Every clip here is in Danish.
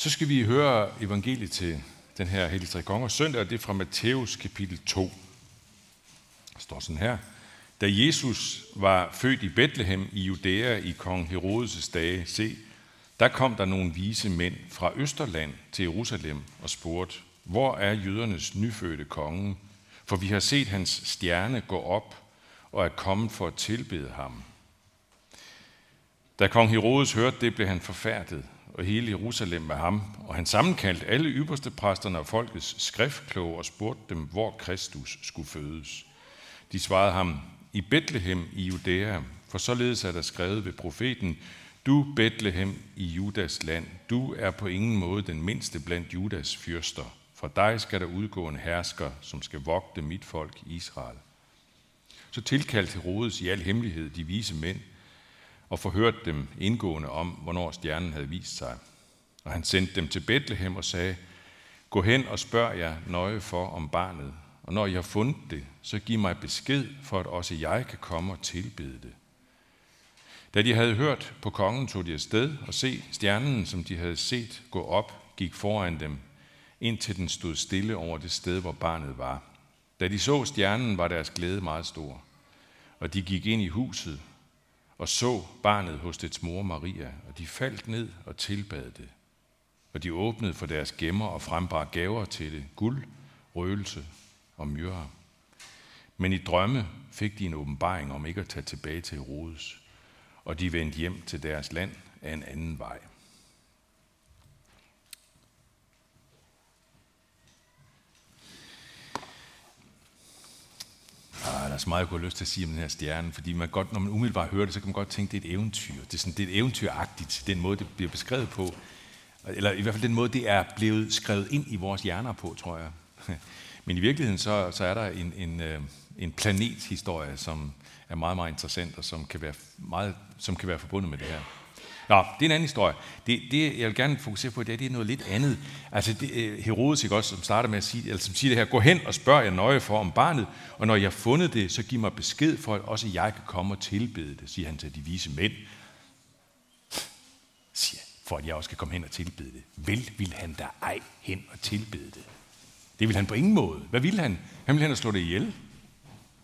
Så skal vi høre evangeliet til den her Hellige Tre Konger søndag, og det er fra Matthæus kapitel 2. Der står sådan her. Da Jesus var født i Bethlehem i Judæa i kong Herodes' dage, se, der kom der nogle vise mænd fra Østerland til Jerusalem og spurgte, hvor er jødernes nyfødte konge? For vi har set hans stjerne gå op og er kommet for at tilbede ham. Da kong Herodes hørte det, blev han forfærdet, og hele Jerusalem med ham, og han sammenkaldte alle ypperste præsterne og folkets skriftkloge og spurgte dem, hvor Kristus skulle fødes. De svarede ham, i Bethlehem i Judæa, for således er der skrevet ved profeten, du Bethlehem i Judas land, du er på ingen måde den mindste blandt Judas fyrster. For dig skal der udgå en hersker, som skal vogte mit folk Israel. Så tilkaldte Herodes i al hemmelighed de vise mænd, og forhørte dem indgående om, hvornår stjernen havde vist sig. Og han sendte dem til Bethlehem og sagde, Gå hen og spørg jer nøje for om barnet, og når I har fundet det, så giv mig besked, for at også jeg kan komme og tilbede det. Da de havde hørt på kongen, tog de afsted og se stjernen, som de havde set gå op, gik foran dem, indtil den stod stille over det sted, hvor barnet var. Da de så stjernen, var deres glæde meget stor. Og de gik ind i huset og så barnet hos dets mor Maria, og de faldt ned og tilbad det. Og de åbnede for deres gemmer og frembar gaver til det, guld, røgelse og myrre. Men i drømme fik de en åbenbaring om ikke at tage tilbage til Herodes, og de vendte hjem til deres land af en anden vej. Ah, der er så meget, jeg kunne have lyst til at sige om den her stjerne, fordi man godt, når man umiddelbart hører det, så kan man godt tænke, at det er et eventyr. Det er, sådan, det er et eventyragtigt, den måde, det bliver beskrevet på. Eller i hvert fald den måde, det er blevet skrevet ind i vores hjerner på, tror jeg. Men i virkeligheden, så, så er der en, en, øh, en planethistorie, som er meget, meget interessant, og som kan være, meget, som kan være forbundet med det her. Nå, det er en anden historie. Det, det jeg vil gerne fokusere på, det er, det er noget lidt andet. Altså det, øh, Herodes, ikke også, som starter med at sige, eller som siger det her, gå hen og spørg jer nøje for om barnet, og når jeg har fundet det, så giv mig besked for, at også jeg kan komme og tilbede det, siger han til de vise mænd. Siger, for at jeg også kan komme hen og tilbede det. Vel vil han da ej hen og tilbede det. Det vil han på ingen måde. Hvad vil han? Han vil hen og slå det ihjel.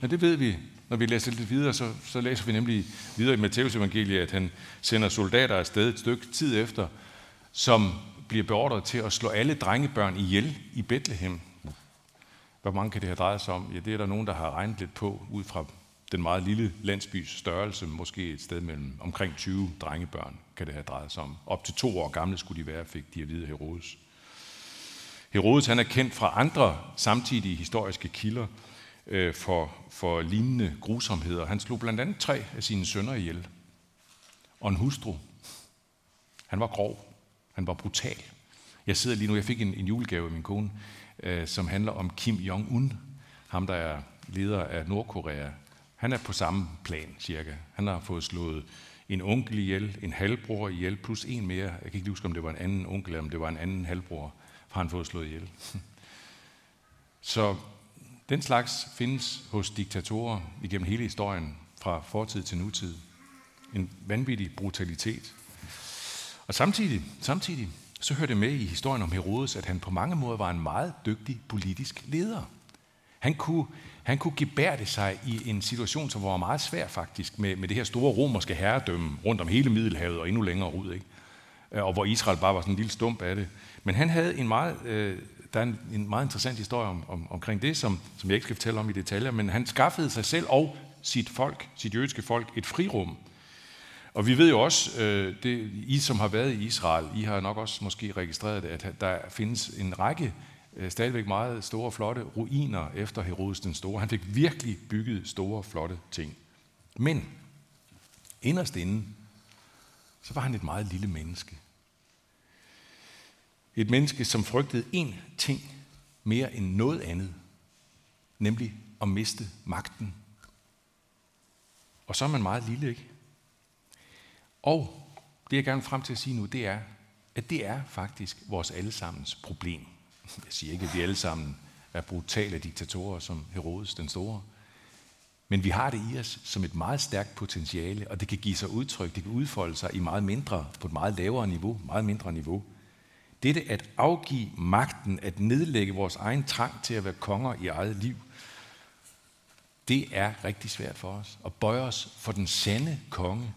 Ja, det ved vi. Når vi læser lidt videre, så, så læser vi nemlig videre i Matteus evangeliet, at han sender soldater afsted et stykke tid efter, som bliver beordret til at slå alle drengebørn ihjel i Bethlehem. Hvor mange kan det have drejet sig om? Ja, det er der nogen, der har regnet lidt på, ud fra den meget lille landsbys størrelse, måske et sted mellem omkring 20 drengebørn kan det have drejet sig om. Op til to år gamle skulle de være, fik de at vide Herodes. Herodes han er kendt fra andre samtidige historiske kilder øh, for, for lignende grusomheder. Han slog blandt andet tre af sine sønner ihjel. Og en hustru. Han var grov. Han var brutal. Jeg sidder lige nu, jeg fik en, en julegave af min kone, øh, som handler om Kim Jong-un, ham der er leder af Nordkorea. Han er på samme plan, cirka. Han har fået slået en onkel ihjel, en halvbror ihjel, plus en mere. Jeg kan ikke huske, om det var en anden onkel, eller om det var en anden halvbror for han fået slået ihjel. Så den slags findes hos diktatorer igennem hele historien, fra fortid til nutid. En vanvittig brutalitet. Og samtidig, samtidig så hører det med i historien om Herodes, at han på mange måder var en meget dygtig politisk leder. Han kunne, han kunne gebærde sig i en situation, som var meget svær faktisk, med, med det her store romerske herredømme rundt om hele Middelhavet og endnu længere ud. Ikke? Og hvor Israel bare var sådan en lille stump af det. Men han havde en meget, øh, der er en, en meget interessant historie om, om, omkring det, som, som jeg ikke skal fortælle om i detaljer, men han skaffede sig selv og sit folk, sit jødiske folk, et frirum. Og vi ved jo også, øh, det, I som har været i Israel, I har nok også måske registreret det, at der findes en række øh, stadigvæk meget store, flotte ruiner efter Herodes den Store. Han fik virkelig bygget store, flotte ting. Men inderst inde, så var han et meget lille menneske. Et menneske, som frygtede én ting mere end noget andet, nemlig at miste magten. Og så er man meget lille, ikke? Og det, jeg gerne frem til at sige nu, det er, at det er faktisk vores allesammens problem. Jeg siger ikke, at vi alle sammen er brutale diktatorer som Herodes den Store. Men vi har det i os som et meget stærkt potentiale, og det kan give sig udtryk, det kan udfolde sig i meget mindre, på et meget lavere niveau, meget mindre niveau dette at afgive magten, at nedlægge vores egen trang til at være konger i eget liv, det er rigtig svært for os. At bøje os for den sande konge.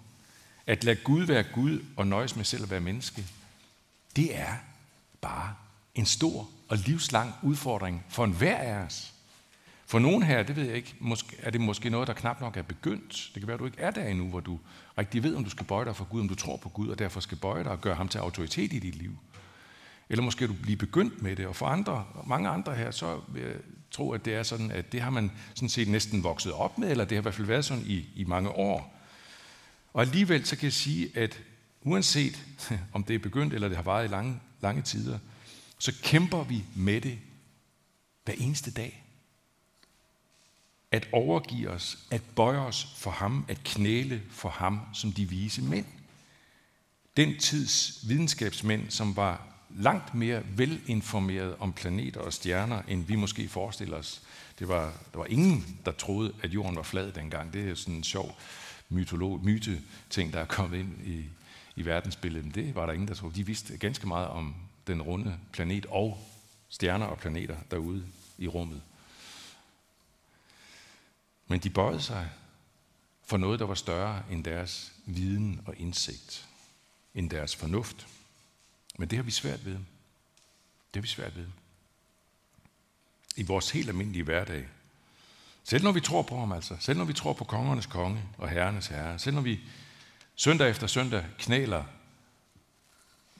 At lade Gud være Gud og nøjes med selv at være menneske. Det er bare en stor og livslang udfordring for enhver af os. For nogen her, det ved jeg ikke, måske, er det måske noget, der knap nok er begyndt. Det kan være, at du ikke er der endnu, hvor du rigtig ved, om du skal bøje dig for Gud, om du tror på Gud, og derfor skal bøje dig og gøre ham til autoritet i dit liv. Eller måske du blive begyndt med det. Og for andre, mange andre her, så vil jeg tro, at det er sådan, at det har man sådan set næsten vokset op med, eller det har i hvert fald været sådan i, i mange år. Og alligevel så kan jeg sige, at uanset om det er begyndt, eller det har varet i lange, lange tider, så kæmper vi med det hver eneste dag. At overgive os, at bøje os for ham, at knæle for ham som de vise mænd. Den tids videnskabsmænd, som var langt mere velinformeret om planeter og stjerner, end vi måske forestiller os. Det var, der var ingen, der troede, at jorden var flad dengang. Det er sådan en sjov mytolog, myte-ting, der er kommet ind i, i verdensbilledet. Men det var der ingen, der troede. De vidste ganske meget om den runde planet og stjerner og planeter derude i rummet. Men de bøjede sig for noget, der var større end deres viden og indsigt, end deres fornuft. Men det har vi svært ved. Det har vi svært ved. I vores helt almindelige hverdag. Selv når vi tror på ham altså. Selv når vi tror på kongernes konge og herrenes herre. Selv når vi søndag efter søndag knæler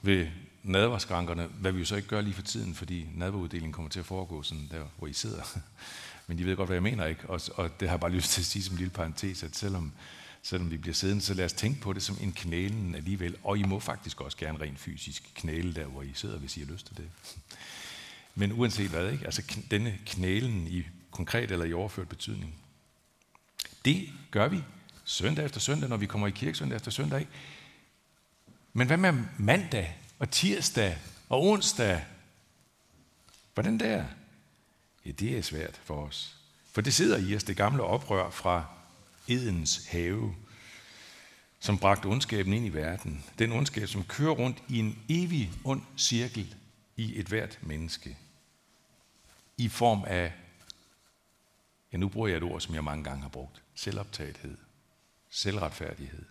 ved nadverskrankerne, hvad vi jo så ikke gør lige for tiden, fordi nadveruddelingen kommer til at foregå sådan der, hvor I sidder. Men I ved godt, hvad jeg mener, ikke? Og, og det har jeg bare lyst til at sige som en lille parentes, at selvom selvom vi bliver siddende, så lad os tænke på det som en knælen alligevel. Og I må faktisk også gerne rent fysisk knæle der, hvor I sidder, hvis I har lyst til det. Men uanset hvad, ikke? altså denne knælen i konkret eller i overført betydning, det gør vi søndag efter søndag, når vi kommer i kirke søndag efter søndag. Men hvad med mandag og tirsdag og onsdag? Hvordan der? Ja, det er svært for os. For det sidder i os, det gamle oprør fra Edens have, som bragte ondskaben ind i verden. Den ondskab, som kører rundt i en evig ond cirkel i et hvert menneske. I form af, ja nu bruger jeg et ord, som jeg mange gange har brugt, selvoptagethed, selvretfærdighed.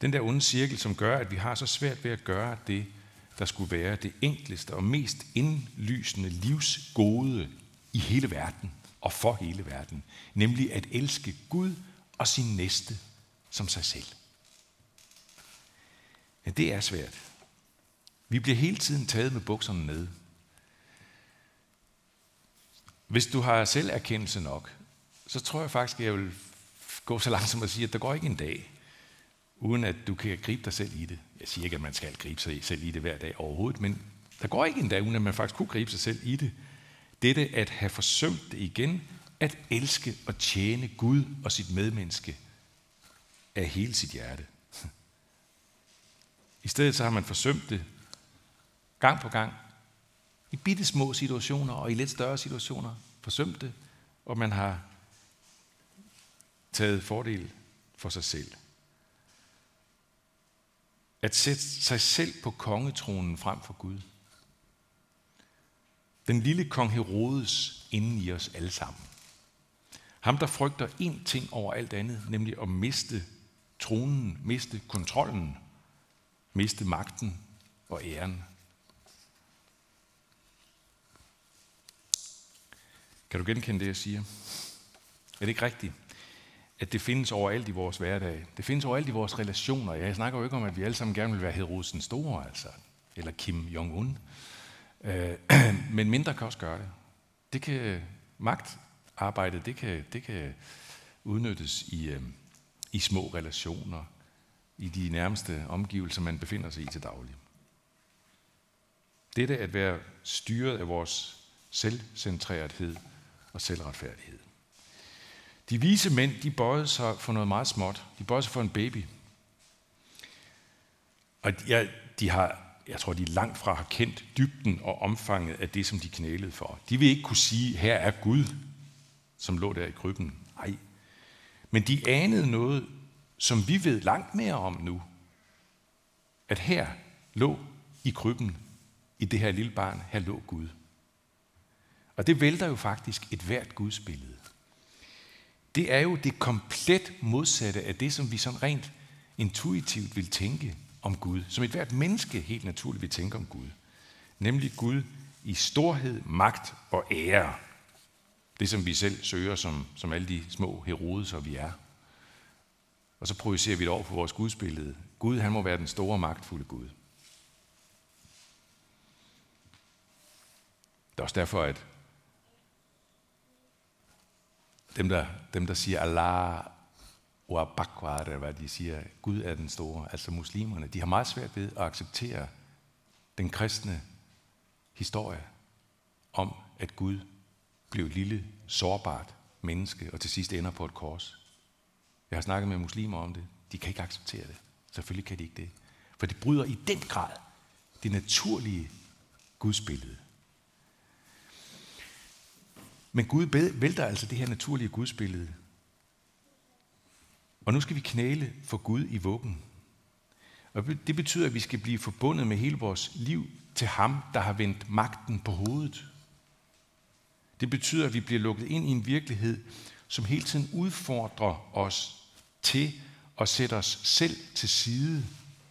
Den der onde cirkel, som gør, at vi har så svært ved at gøre det, der skulle være det enkleste og mest indlysende livsgode i hele verden og for hele verden, nemlig at elske Gud og sin næste som sig selv. Ja, det er svært. Vi bliver hele tiden taget med bukserne ned. Hvis du har selverkendelse nok, så tror jeg faktisk, at jeg vil gå så langt som at sige, at der går ikke en dag, uden at du kan gribe dig selv i det. Jeg siger ikke, at man skal gribe sig selv i det hver dag overhovedet, men der går ikke en dag, uden at man faktisk kunne gribe sig selv i det. Dette at have forsømt det igen, at elske og tjene Gud og sit medmenneske af hele sit hjerte. I stedet så har man forsømt det gang på gang. I bitte små situationer og i lidt større situationer. Forsømt det, og man har taget fordel for sig selv. At sætte sig selv på kongetronen frem for Gud – den lille kong Herodes inden i os alle sammen. Ham, der frygter én ting over alt andet, nemlig at miste tronen, miste kontrollen, miste magten og æren. Kan du genkende det, jeg siger? Er det ikke rigtigt, at det findes overalt i vores hverdag? Det findes overalt i vores relationer. Jeg snakker jo ikke om, at vi alle sammen gerne vil være Herodes den Store, altså, eller Kim Jong-un. Øh, men mindre kan også gøre det. Det kan magtarbejde, det kan, det kan udnyttes i, øh, i små relationer, i de nærmeste omgivelser, man befinder sig i til daglig. Dette at være styret af vores selvcentrerethed og selvretfærdighed. De vise mænd, de bøjede sig for noget meget småt. De bøjede sig for en baby. Og ja, de har jeg tror, de langt fra har kendt dybden og omfanget af det, som de knælede for. De vil ikke kunne sige, her er Gud, som lå der i krybben. Nej. Men de anede noget, som vi ved langt mere om nu. At her lå i krybben, i det her lille barn, her lå Gud. Og det vælter jo faktisk et hvert Guds billede. Det er jo det komplet modsatte af det, som vi sådan rent intuitivt vil tænke om Gud. Som et hvert menneske helt naturligt vil tænke om Gud. Nemlig Gud i storhed, magt og ære. Det, som vi selv søger, som, som alle de små herodeser, vi er. Og så projicerer vi det over på vores gudsbillede. Gud, han må være den store, magtfulde Gud. Det er også derfor, at dem, der, dem, der siger Allah og eller hvad de siger, Gud er den store, altså muslimerne, de har meget svært ved at acceptere den kristne historie om, at Gud blev et lille, sårbart menneske, og til sidst ender på et kors. Jeg har snakket med muslimer om det. De kan ikke acceptere det. Selvfølgelig kan de ikke det. For det bryder i den grad det naturlige gudsbillede. Men Gud vælter altså det her naturlige gudsbillede. Og nu skal vi knæle for Gud i vuggen. Og det betyder, at vi skal blive forbundet med hele vores liv til ham, der har vendt magten på hovedet. Det betyder, at vi bliver lukket ind i en virkelighed, som hele tiden udfordrer os til at sætte os selv til side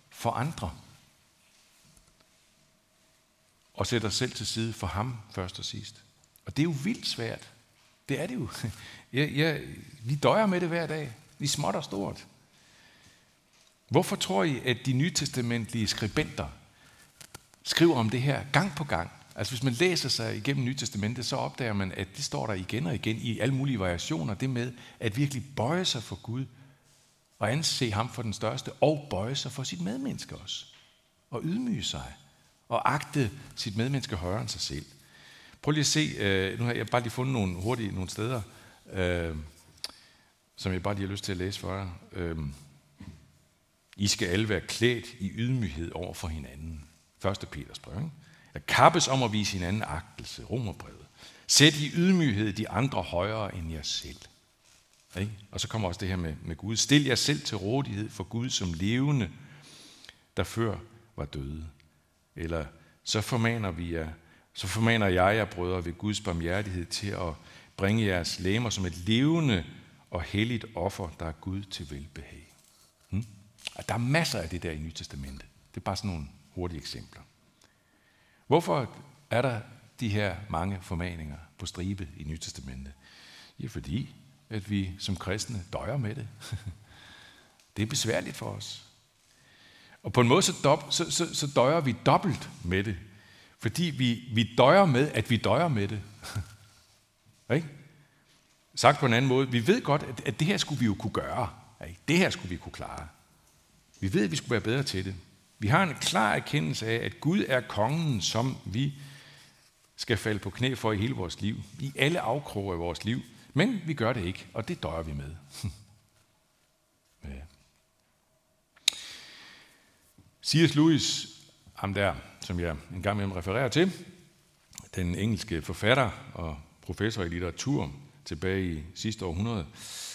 for andre. Og sætte os selv til side for ham først og sidst. Og det er jo vildt svært. Det er det jo. Jeg, jeg, vi døjer med det hver dag. Vi småt og stort. Hvorfor tror I, at de nytestamentlige skribenter skriver om det her gang på gang? Altså hvis man læser sig igennem Nytestamentet, så opdager man, at det står der igen og igen i alle mulige variationer, det med at virkelig bøje sig for Gud, og anse ham for den største, og bøje sig for sit medmenneske også, og ydmyge sig, og agte sit medmenneske højere end sig selv. Prøv lige at se, øh, nu har jeg bare lige fundet nogle hurtige nogle steder, øh, som jeg bare lige har lyst til at læse for jer. Øh, I skal alle være klædt i ydmyghed over for hinanden. 1. Peters brev. Ikke? At kappes om at vise hinanden agtelse. Romerbrevet. Sæt i ydmyghed de andre højere end jer selv. Ikke? Og så kommer også det her med, med Gud. Stil jer selv til rådighed for Gud som levende, der før var døde. Eller så formaner vi jer så formaner jeg jer, brødre, ved Guds barmhjertighed til at bringe jeres læmer som et levende og helligt offer, der er Gud til velbehag. Hmm? Og der er masser af det der i Nye Testamentet. Det er bare sådan nogle hurtige eksempler. Hvorfor er der de her mange formaninger på stribe i Nye Testamentet? Ja, fordi at vi som kristne døjer med det. Det er besværligt for os. Og på en måde så, så, så, så døjer vi dobbelt med det, fordi vi, vi døjer med, at vi døjer med det. ikke? Sagt på en anden måde, vi ved godt, at, det her skulle vi jo kunne gøre. Ikke? Det her skulle vi kunne klare. Vi ved, at vi skulle være bedre til det. Vi har en klar erkendelse af, at Gud er kongen, som vi skal falde på knæ for i hele vores liv. I alle afkroge af vores liv. Men vi gør det ikke, og det døjer vi med. ja. C.S. Lewis, ham der, som jeg engang imellem refererer til, den engelske forfatter og professor i litteratur tilbage i sidste århundrede,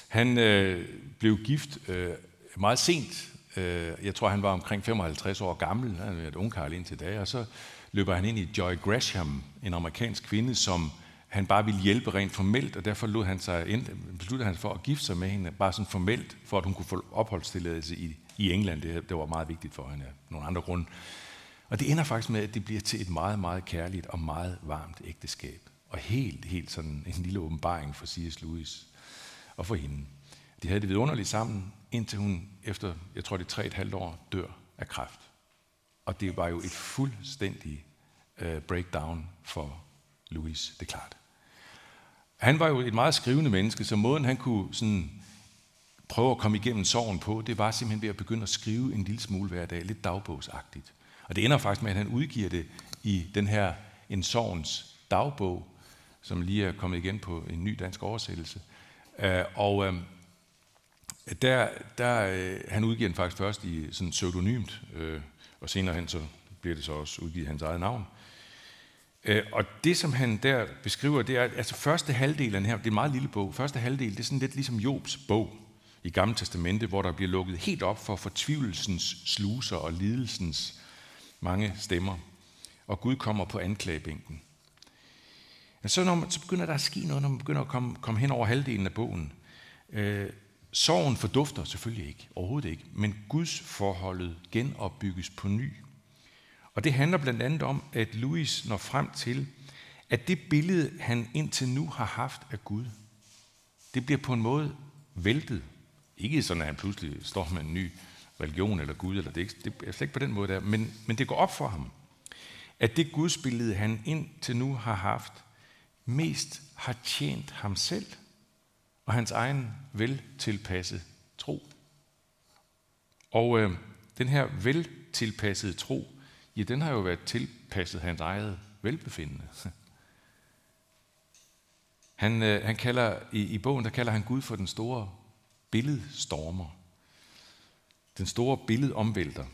han øh, blev gift øh, meget sent. Øh, jeg tror, han var omkring 55 år gammel. Han var et ungkarl indtil da. Og så løber han ind i Joy Gresham, en amerikansk kvinde, som han bare ville hjælpe rent formelt, og derfor lod han sig ind, besluttede han for at gifte sig med hende, bare sådan formelt, for at hun kunne få opholdstilladelse i, i England. Det, det var meget vigtigt for hende af nogle andre grunde. Og det ender faktisk med, at det bliver til et meget, meget kærligt og meget varmt ægteskab. Og helt, helt sådan en lille åbenbaring for C.S. Lewis og for hende. De havde det vidunderligt sammen, indtil hun efter, jeg tror det er tre et halvt år, dør af kræft. Og det var jo et fuldstændig uh, breakdown for Louis, det er klart. Han var jo et meget skrivende menneske, så måden han kunne sådan prøve at komme igennem sorgen på, det var simpelthen ved at begynde at skrive en lille smule hver dag, lidt dagbogsagtigt. Og det ender faktisk med, at han udgiver det i den her En sorgens dagbog, som lige er kommet igen på en ny dansk oversættelse. Øh, og øh, der, der, øh, han udgiver den faktisk først i sådan pseudonymt, øh, og senere hen så bliver det så også udgivet hans eget navn. Øh, og det, som han der beskriver, det er, altså første halvdel af den her, det er en meget lille bog, første halvdel, det er sådan lidt ligesom Jobs bog i Gamle Testamente, hvor der bliver lukket helt op for fortvivlelsens sluser og lidelsens mange stemmer, og Gud kommer på anklagebænken. Men så, når man, så begynder der at ske noget, når man begynder at komme, komme hen over halvdelen af bogen. Øh, sorgen fordufter selvfølgelig ikke, overhovedet ikke, men Guds forholdet genopbygges på ny. Og det handler blandt andet om, at Louis når frem til, at det billede, han indtil nu har haft af Gud, det bliver på en måde væltet. Ikke sådan, at han pludselig står med en ny religion eller Gud, eller det, ikke, det er slet ikke på den måde der, men, men det går op for ham, at det gudsbillede, han indtil nu har haft, mest har tjent ham selv og hans egen veltilpassede tro. Og øh, den her veltilpassede tro, ja, den har jo været tilpasset hans eget velbefindende. Han, øh, han kalder, i, i bogen der kalder han Gud for den store billedstormer. Den store billedomvælter.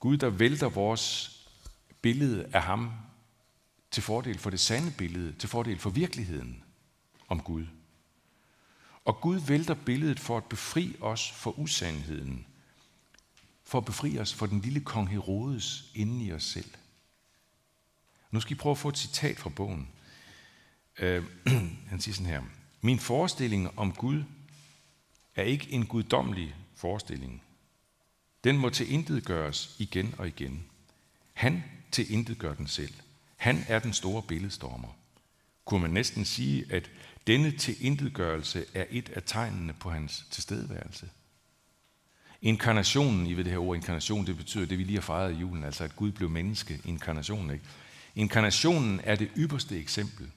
Gud, der vælter vores billede af ham til fordel for det sande billede, til fordel for virkeligheden om Gud. Og Gud vælter billedet for at befri os for usandheden, for at befri os for den lille kong Herodes inden i os selv. Nu skal I prøve at få et citat fra bogen. Uh, han siger sådan her. Min forestilling om Gud er ikke en guddommelig forestilling. Den må til intet gøres igen og igen. Han til intet gør den selv. Han er den store billedstormer. Kunne man næsten sige, at denne tilintetgørelse er et af tegnene på hans tilstedeværelse. Inkarnationen, I ved det her ord inkarnation, det betyder det, vi lige har fejret i julen, altså at Gud blev menneske, inkarnationen. Ikke? Inkarnationen er det ypperste eksempel.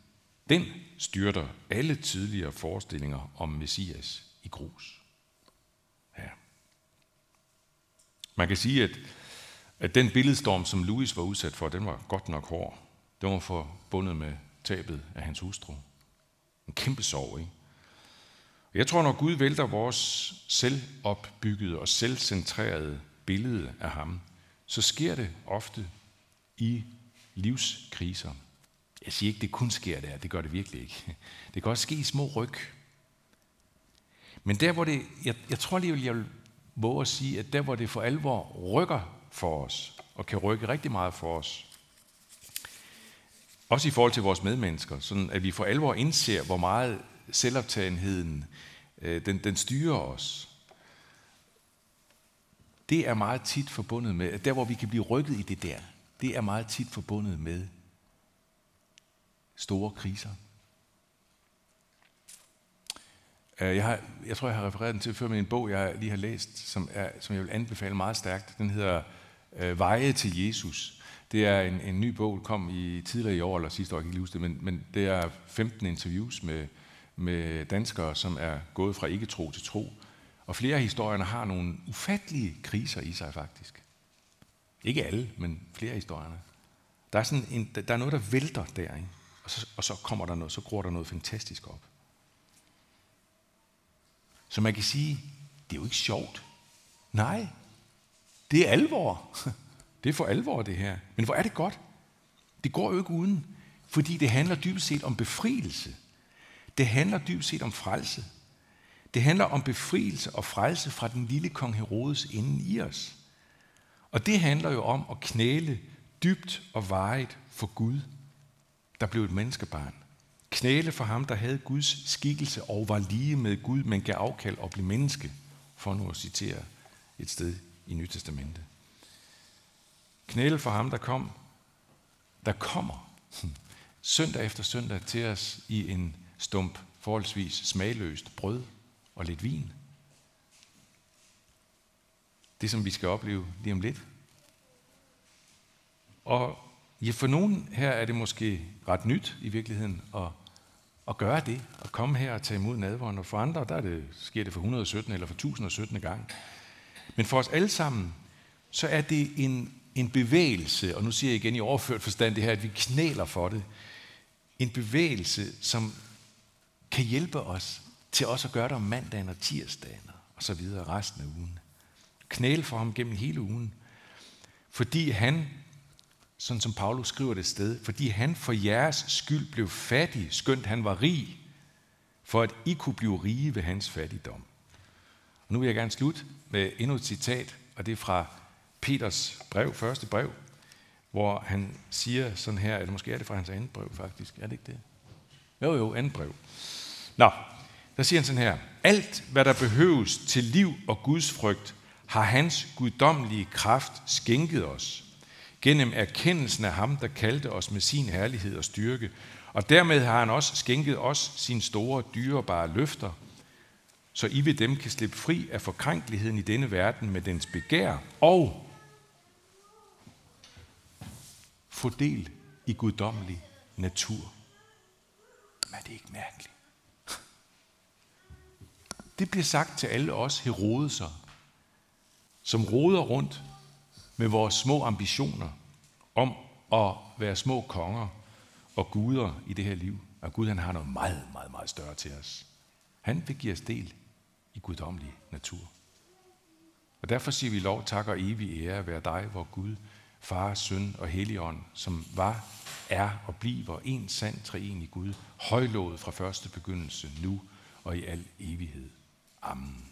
Den styrter alle tidligere forestillinger om Messias i grus. Ja. Man kan sige, at, at den billedstorm, som Louis var udsat for, den var godt nok hård. Den var forbundet med tabet af hans hustru. En kæmpe sorg, ikke? Jeg tror, når Gud vælter vores selvopbyggede og selvcentrerede billede af ham, så sker det ofte i livskriser. Jeg siger ikke, det kun sker der, det gør det virkelig ikke. Det kan også ske i små ryg. Men der, hvor det, jeg, jeg tror lige, jeg vil våge at sige, at der, hvor det for alvor rykker for os, og kan rykke rigtig meget for os, også i forhold til vores medmennesker, sådan at vi for alvor indser, hvor meget selvoptagenheden øh, den, den styrer os. Det er meget tit forbundet med, at der hvor vi kan blive rykket i det der, det er meget tit forbundet med store kriser. Øh, jeg, har, jeg tror, jeg har refereret den til før med en bog, jeg lige har læst, som, er, som jeg vil anbefale meget stærkt. Den hedder øh, Veje til Jesus det er en, en ny bog, der kom i tidligere i år, eller sidste år, jeg kan ikke huske det, men, men det er 15 interviews med, med danskere, som er gået fra ikke-tro til tro. Og flere af historierne har nogle ufattelige kriser i sig faktisk. Ikke alle, men flere af historierne. Der er, sådan en, der er noget, der vælter der, ikke? Og, så, og så kommer der noget, så gror der noget fantastisk op. Så man kan sige, det er jo ikke sjovt. Nej, det er alvor. Det er for alvor, det her. Men hvor er det godt? Det går jo ikke uden, fordi det handler dybest set om befrielse. Det handler dybest set om frelse. Det handler om befrielse og frelse fra den lille kong Herodes inden i os. Og det handler jo om at knæle dybt og varigt for Gud, der blev et menneskebarn. Knæle for ham, der havde Guds skikkelse og var lige med Gud, men gav afkald og blev menneske, for nu at citere et sted i Nyt Testamentet. Knæle for ham, der kom, der kommer søndag efter søndag til os i en stump forholdsvis smagløst brød og lidt vin. Det, som vi skal opleve lige om lidt. Og ja, for nogen her er det måske ret nyt i virkeligheden at, at gøre det, at komme her og tage imod nadvåren, og for andre, der er det, sker det for 117 eller for 1017 gang. Men for os alle sammen, så er det en en bevægelse, og nu siger jeg igen i overført forstand det her, at vi knæler for det, en bevægelse, som kan hjælpe os til også at gøre det om mandagen og tirsdagen og så videre resten af ugen. Knæle for ham gennem hele ugen. Fordi han, sådan som Paulus skriver det sted, fordi han for jeres skyld blev fattig, skønt han var rig, for at I kunne blive rige ved hans fattigdom. Og nu vil jeg gerne slutte med endnu et citat, og det er fra Peters brev, første brev, hvor han siger sådan her, eller måske er det fra hans andet brev faktisk, er det ikke det? Jo, jo, andet brev. Nå, der siger han sådan her, alt hvad der behøves til liv og Guds frygt, har hans guddommelige kraft skænket os, gennem erkendelsen af ham, der kaldte os med sin herlighed og styrke, og dermed har han også skænket os sine store, dyrebare løfter, så I ved dem kan slippe fri af forkrænkeligheden i denne verden med dens begær, og få del i guddommelig natur. Men er det ikke mærkeligt? Det bliver sagt til alle os herodeser, som roder rundt med vores små ambitioner om at være små konger og guder i det her liv. Og Gud han har noget meget, meget, meget større til os. Han vil give os del i guddommelig natur. Og derfor siger vi lov, tak og evig ære være dig, vor Gud, Far, Søn og Helligånd, som var, er og bliver en sand treen i Gud, højlået fra første begyndelse, nu og i al evighed. Amen.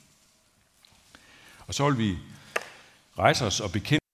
Og så vil vi rejse os og bekende